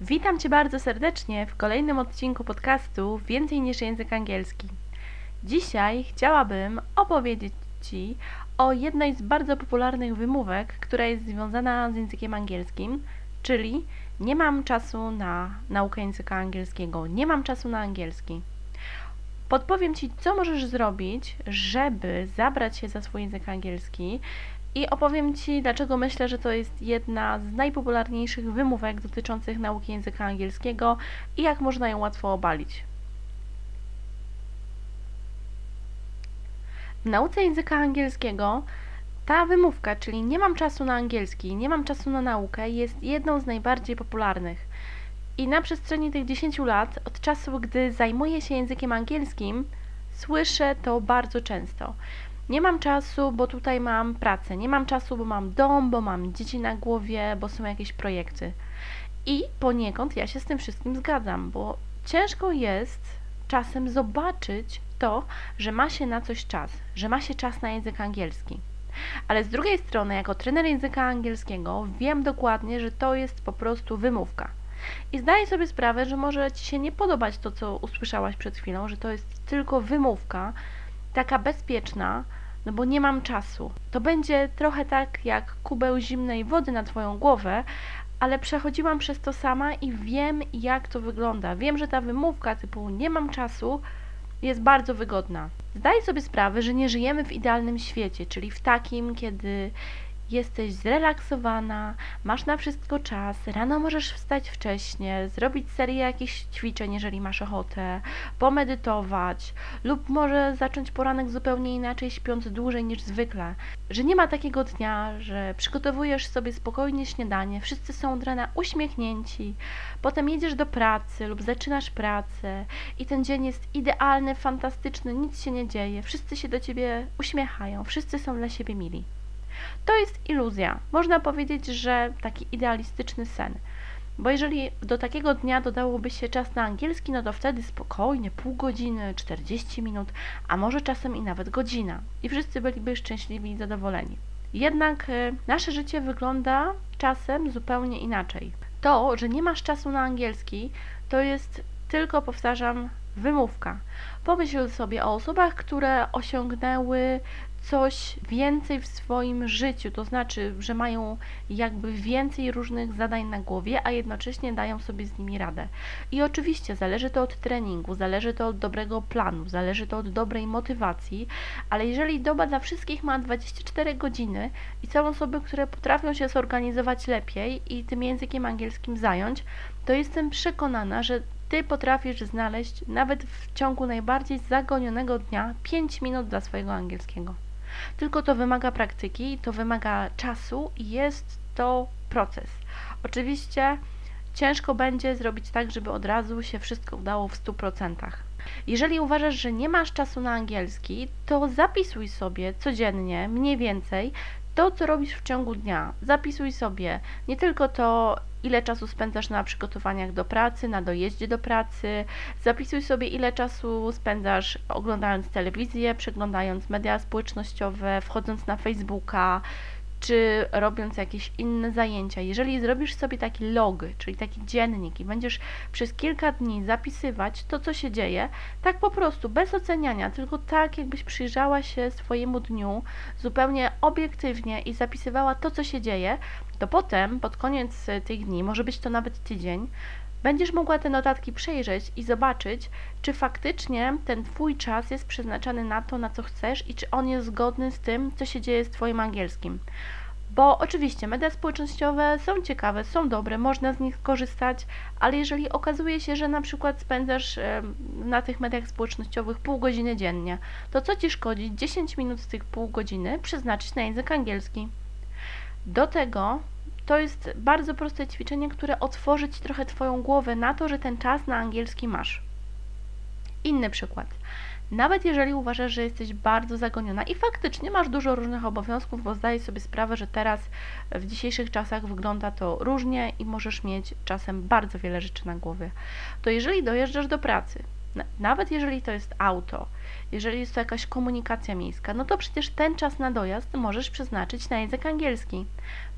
Witam Cię bardzo serdecznie w kolejnym odcinku podcastu Więcej niż język angielski. Dzisiaj chciałabym opowiedzieć Ci o jednej z bardzo popularnych wymówek, która jest związana z językiem angielskim, czyli nie mam czasu na naukę języka angielskiego, nie mam czasu na angielski. Podpowiem Ci, co możesz zrobić, żeby zabrać się za swój język angielski i opowiem Ci, dlaczego myślę, że to jest jedna z najpopularniejszych wymówek dotyczących nauki języka angielskiego i jak można ją łatwo obalić. W nauce języka angielskiego ta wymówka, czyli nie mam czasu na angielski, nie mam czasu na naukę, jest jedną z najbardziej popularnych. I na przestrzeni tych 10 lat, od czasu, gdy zajmuję się językiem angielskim, słyszę to bardzo często. Nie mam czasu, bo tutaj mam pracę. Nie mam czasu, bo mam dom, bo mam dzieci na głowie, bo są jakieś projekty. I poniekąd ja się z tym wszystkim zgadzam, bo ciężko jest czasem zobaczyć to, że ma się na coś czas, że ma się czas na język angielski. Ale z drugiej strony, jako trener języka angielskiego, wiem dokładnie, że to jest po prostu wymówka. I zdaję sobie sprawę, że może Ci się nie podobać to, co usłyszałaś przed chwilą, że to jest tylko wymówka, taka bezpieczna, no bo nie mam czasu. To będzie trochę tak jak kubeł zimnej wody na Twoją głowę, ale przechodziłam przez to sama i wiem, jak to wygląda. Wiem, że ta wymówka typu nie mam czasu jest bardzo wygodna. Zdaj sobie sprawę, że nie żyjemy w idealnym świecie, czyli w takim, kiedy jesteś zrelaksowana, masz na wszystko czas, rano możesz wstać wcześnie, zrobić serię jakichś ćwiczeń, jeżeli masz ochotę, pomedytować, lub może zacząć poranek zupełnie inaczej, śpiąc dłużej niż zwykle. Że nie ma takiego dnia, że przygotowujesz sobie spokojnie śniadanie, wszyscy są od rana uśmiechnięci, potem jedziesz do pracy lub zaczynasz pracę i ten dzień jest idealny, fantastyczny, nic się nie dzieje, wszyscy się do ciebie uśmiechają, wszyscy są dla siebie mili. To jest iluzja. Można powiedzieć, że taki idealistyczny sen. Bo jeżeli do takiego dnia dodałoby się czas na angielski, no to wtedy spokojnie pół godziny, 40 minut, a może czasem i nawet godzina. I wszyscy byliby szczęśliwi i zadowoleni. Jednak y, nasze życie wygląda czasem zupełnie inaczej. To, że nie masz czasu na angielski, to jest tylko, powtarzam, wymówka. Pomyśl sobie o osobach, które osiągnęły coś więcej w swoim życiu, to znaczy, że mają jakby więcej różnych zadań na głowie, a jednocześnie dają sobie z nimi radę. I oczywiście zależy to od treningu, zależy to od dobrego planu, zależy to od dobrej motywacji, ale jeżeli doba dla wszystkich ma 24 godziny i są osoby, które potrafią się zorganizować lepiej i tym językiem angielskim zająć, to jestem przekonana, że ty potrafisz znaleźć nawet w ciągu najbardziej zagonionego dnia 5 minut dla swojego angielskiego. Tylko to wymaga praktyki, to wymaga czasu i jest to proces. Oczywiście ciężko będzie zrobić tak, żeby od razu się wszystko udało w 100%. Jeżeli uważasz, że nie masz czasu na angielski, to zapisuj sobie codziennie mniej więcej to, co robisz w ciągu dnia. Zapisuj sobie nie tylko to, ile czasu spędzasz na przygotowaniach do pracy, na dojeździe do pracy. Zapisuj sobie, ile czasu spędzasz oglądając telewizję, przeglądając media społecznościowe, wchodząc na Facebooka, czy robiąc jakieś inne zajęcia. Jeżeli zrobisz sobie taki log, czyli taki dziennik i będziesz przez kilka dni zapisywać to, co się dzieje, tak po prostu, bez oceniania, tylko tak, jakbyś przyjrzała się swojemu dniu zupełnie obiektywnie i zapisywała to, co się dzieje, to potem, pod koniec tych dni, może być to nawet tydzień, będziesz mogła te notatki przejrzeć i zobaczyć, czy faktycznie ten Twój czas jest przeznaczany na to, na co chcesz i czy on jest zgodny z tym, co się dzieje z Twoim angielskim. Bo oczywiście media społecznościowe są ciekawe, są dobre, można z nich korzystać, ale jeżeli okazuje się, że na przykład spędzasz na tych mediach społecznościowych pół godziny dziennie, to co Ci szkodzi 10 minut z tych pół godziny przeznaczyć na język angielski? Do tego to jest bardzo proste ćwiczenie, które otworzy Ci trochę Twoją głowę na to, że ten czas na angielski masz. Inny przykład. Nawet jeżeli uważasz, że jesteś bardzo zagoniona i faktycznie masz dużo różnych obowiązków, bo zdajesz sobie sprawę, że teraz w dzisiejszych czasach wygląda to różnie i możesz mieć czasem bardzo wiele rzeczy na głowie, to jeżeli dojeżdżasz do pracy, nawet jeżeli to jest auto, jeżeli jest to jakaś komunikacja miejska, no to przecież ten czas na dojazd możesz przeznaczyć na język angielski.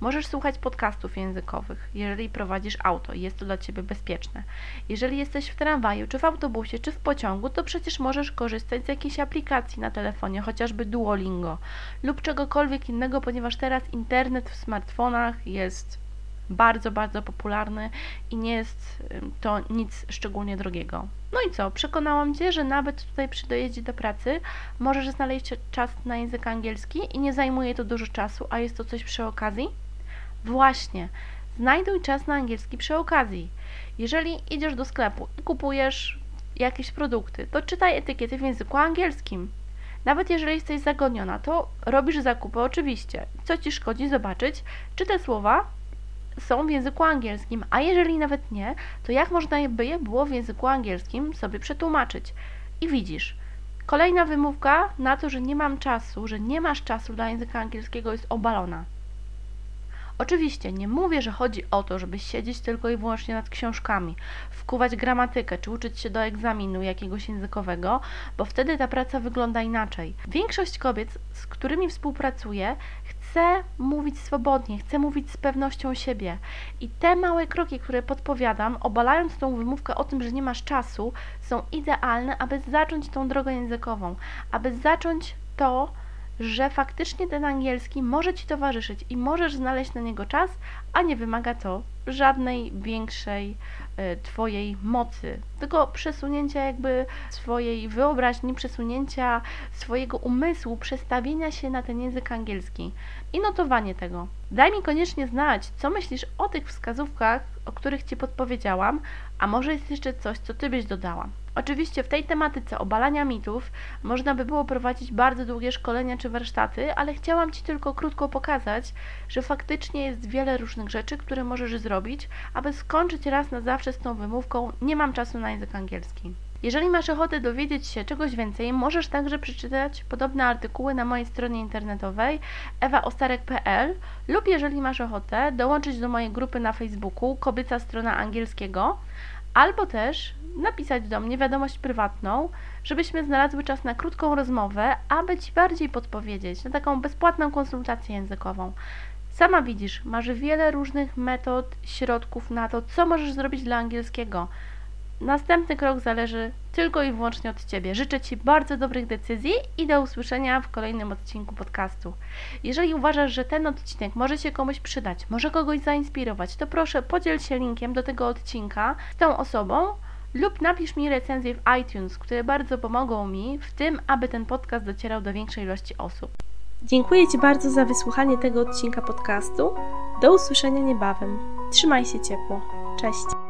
Możesz słuchać podcastów językowych, jeżeli prowadzisz auto i jest to dla Ciebie bezpieczne. Jeżeli jesteś w tramwaju, czy w autobusie, czy w pociągu, to przecież możesz korzystać z jakiejś aplikacji na telefonie, chociażby Duolingo lub czegokolwiek innego, ponieważ teraz internet w smartfonach jest bardzo, bardzo popularny i nie jest to nic szczególnie drogiego. No i co? Przekonałam Cię, że nawet tutaj przy dojeździe do pracy możesz znaleźć czas na język angielski i nie zajmuje to dużo czasu, a jest to coś przy okazji? Właśnie, znajduj czas na angielski przy okazji. Jeżeli idziesz do sklepu i kupujesz jakieś produkty, to czytaj etykiety w języku angielskim. Nawet jeżeli jesteś zagoniona, to robisz zakupy oczywiście. Co Ci szkodzi zobaczyć, czy te słowa są w języku angielskim, a jeżeli nawet nie, to jak można by je było w języku angielskim sobie przetłumaczyć? I widzisz, kolejna wymówka na to, że nie mam czasu, że nie masz czasu dla języka angielskiego jest obalona. Oczywiście nie mówię, że chodzi o to, żeby siedzieć tylko i wyłącznie nad książkami, wkuwać gramatykę czy uczyć się do egzaminu jakiegoś językowego, bo wtedy ta praca wygląda inaczej. Większość kobiet, z którymi współpracuję, chce mówić swobodnie, chce mówić z pewnością siebie. I te małe kroki, które podpowiadam, obalając tą wymówkę o tym, że nie masz czasu, są idealne, aby zacząć tą drogę językową, aby zacząć to, że faktycznie ten angielski może Ci towarzyszyć i możesz znaleźć na niego czas, a nie wymaga to żadnej większej y, Twojej mocy, tylko przesunięcia jakby swojej wyobraźni, przesunięcia swojego umysłu, przestawienia się na ten język angielski i notowanie tego. Daj mi koniecznie znać, co myślisz o tych wskazówkach, o których Ci podpowiedziałam, a może jest jeszcze coś, co Ty byś dodała. Oczywiście w tej tematyce obalania mitów można by było prowadzić bardzo długie szkolenia czy warsztaty, ale chciałam Ci tylko krótko pokazać, że faktycznie jest wiele różnych rzeczy, które możesz zrobić, aby skończyć raz na zawsze z tą wymówką nie mam czasu na język angielski. Jeżeli masz ochotę dowiedzieć się czegoś więcej, możesz także przeczytać podobne artykuły na mojej stronie internetowej ewaostarek.pl lub jeżeli masz ochotę, dołączyć do mojej grupy na Facebooku Kobieca Strona Angielskiego albo też napisać do mnie wiadomość prywatną, żebyśmy znalazły czas na krótką rozmowę, aby Ci bardziej podpowiedzieć, na taką bezpłatną konsultację językową. Sama widzisz, masz wiele różnych metod, środków na to, co możesz zrobić dla angielskiego. Następny krok zależy tylko i wyłącznie od Ciebie. Życzę Ci bardzo dobrych decyzji i do usłyszenia w kolejnym odcinku podcastu. Jeżeli uważasz, że ten odcinek może się komuś przydać, może kogoś zainspirować, to proszę podziel się linkiem do tego odcinka z tą osobą lub napisz mi recenzję w iTunes, które bardzo pomogą mi w tym, aby ten podcast docierał do większej ilości osób. Dziękuję Ci bardzo za wysłuchanie tego odcinka podcastu. Do usłyszenia niebawem. Trzymaj się ciepło. Cześć.